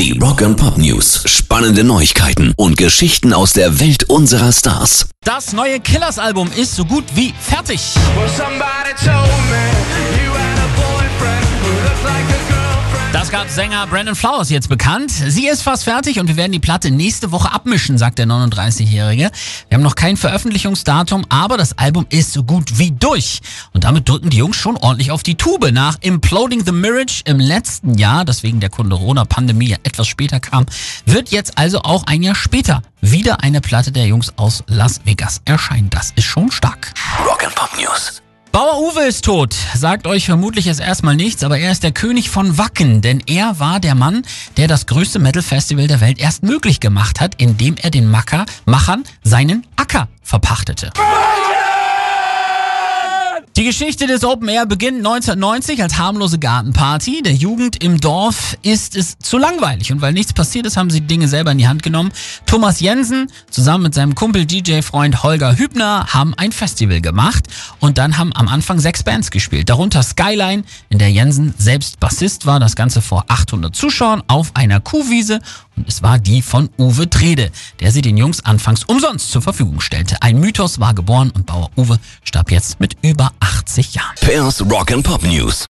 Die Rock and Pop News. Spannende Neuigkeiten und Geschichten aus der Welt unserer Stars. Das neue Killers-Album ist so gut wie fertig. Das Sänger Brandon Flowers jetzt bekannt. Sie ist fast fertig und wir werden die Platte nächste Woche abmischen, sagt der 39-Jährige. Wir haben noch kein Veröffentlichungsdatum, aber das Album ist so gut wie durch. Und damit drücken die Jungs schon ordentlich auf die Tube. Nach Imploding the Mirage im letzten Jahr, das wegen der Corona-Pandemie etwas später kam, wird jetzt also auch ein Jahr später wieder eine Platte der Jungs aus Las Vegas erscheinen. Das ist schon stark. Rock and Pop News. Bauer Uwe ist tot. Sagt euch vermutlich jetzt erstmal nichts, aber er ist der König von Wacken, denn er war der Mann, der das größte Metal-Festival der Welt erst möglich gemacht hat, indem er den Macker, Machern seinen Acker verpachtete. Die Geschichte des Open Air beginnt 1990 als harmlose Gartenparty. Der Jugend im Dorf ist es zu langweilig und weil nichts passiert ist, haben sie Dinge selber in die Hand genommen. Thomas Jensen zusammen mit seinem Kumpel DJ-Freund Holger Hübner haben ein Festival gemacht und dann haben am Anfang sechs Bands gespielt. Darunter Skyline, in der Jensen selbst Bassist war. Das Ganze vor 800 Zuschauern auf einer Kuhwiese und es war die von Uwe Trede, der sie den Jungs anfangs umsonst zur Verfügung stellte. Ein Mythos war geboren und Bauer Uwe starb jetzt mit über 80 Jahren. Pairs Rock and Pop News.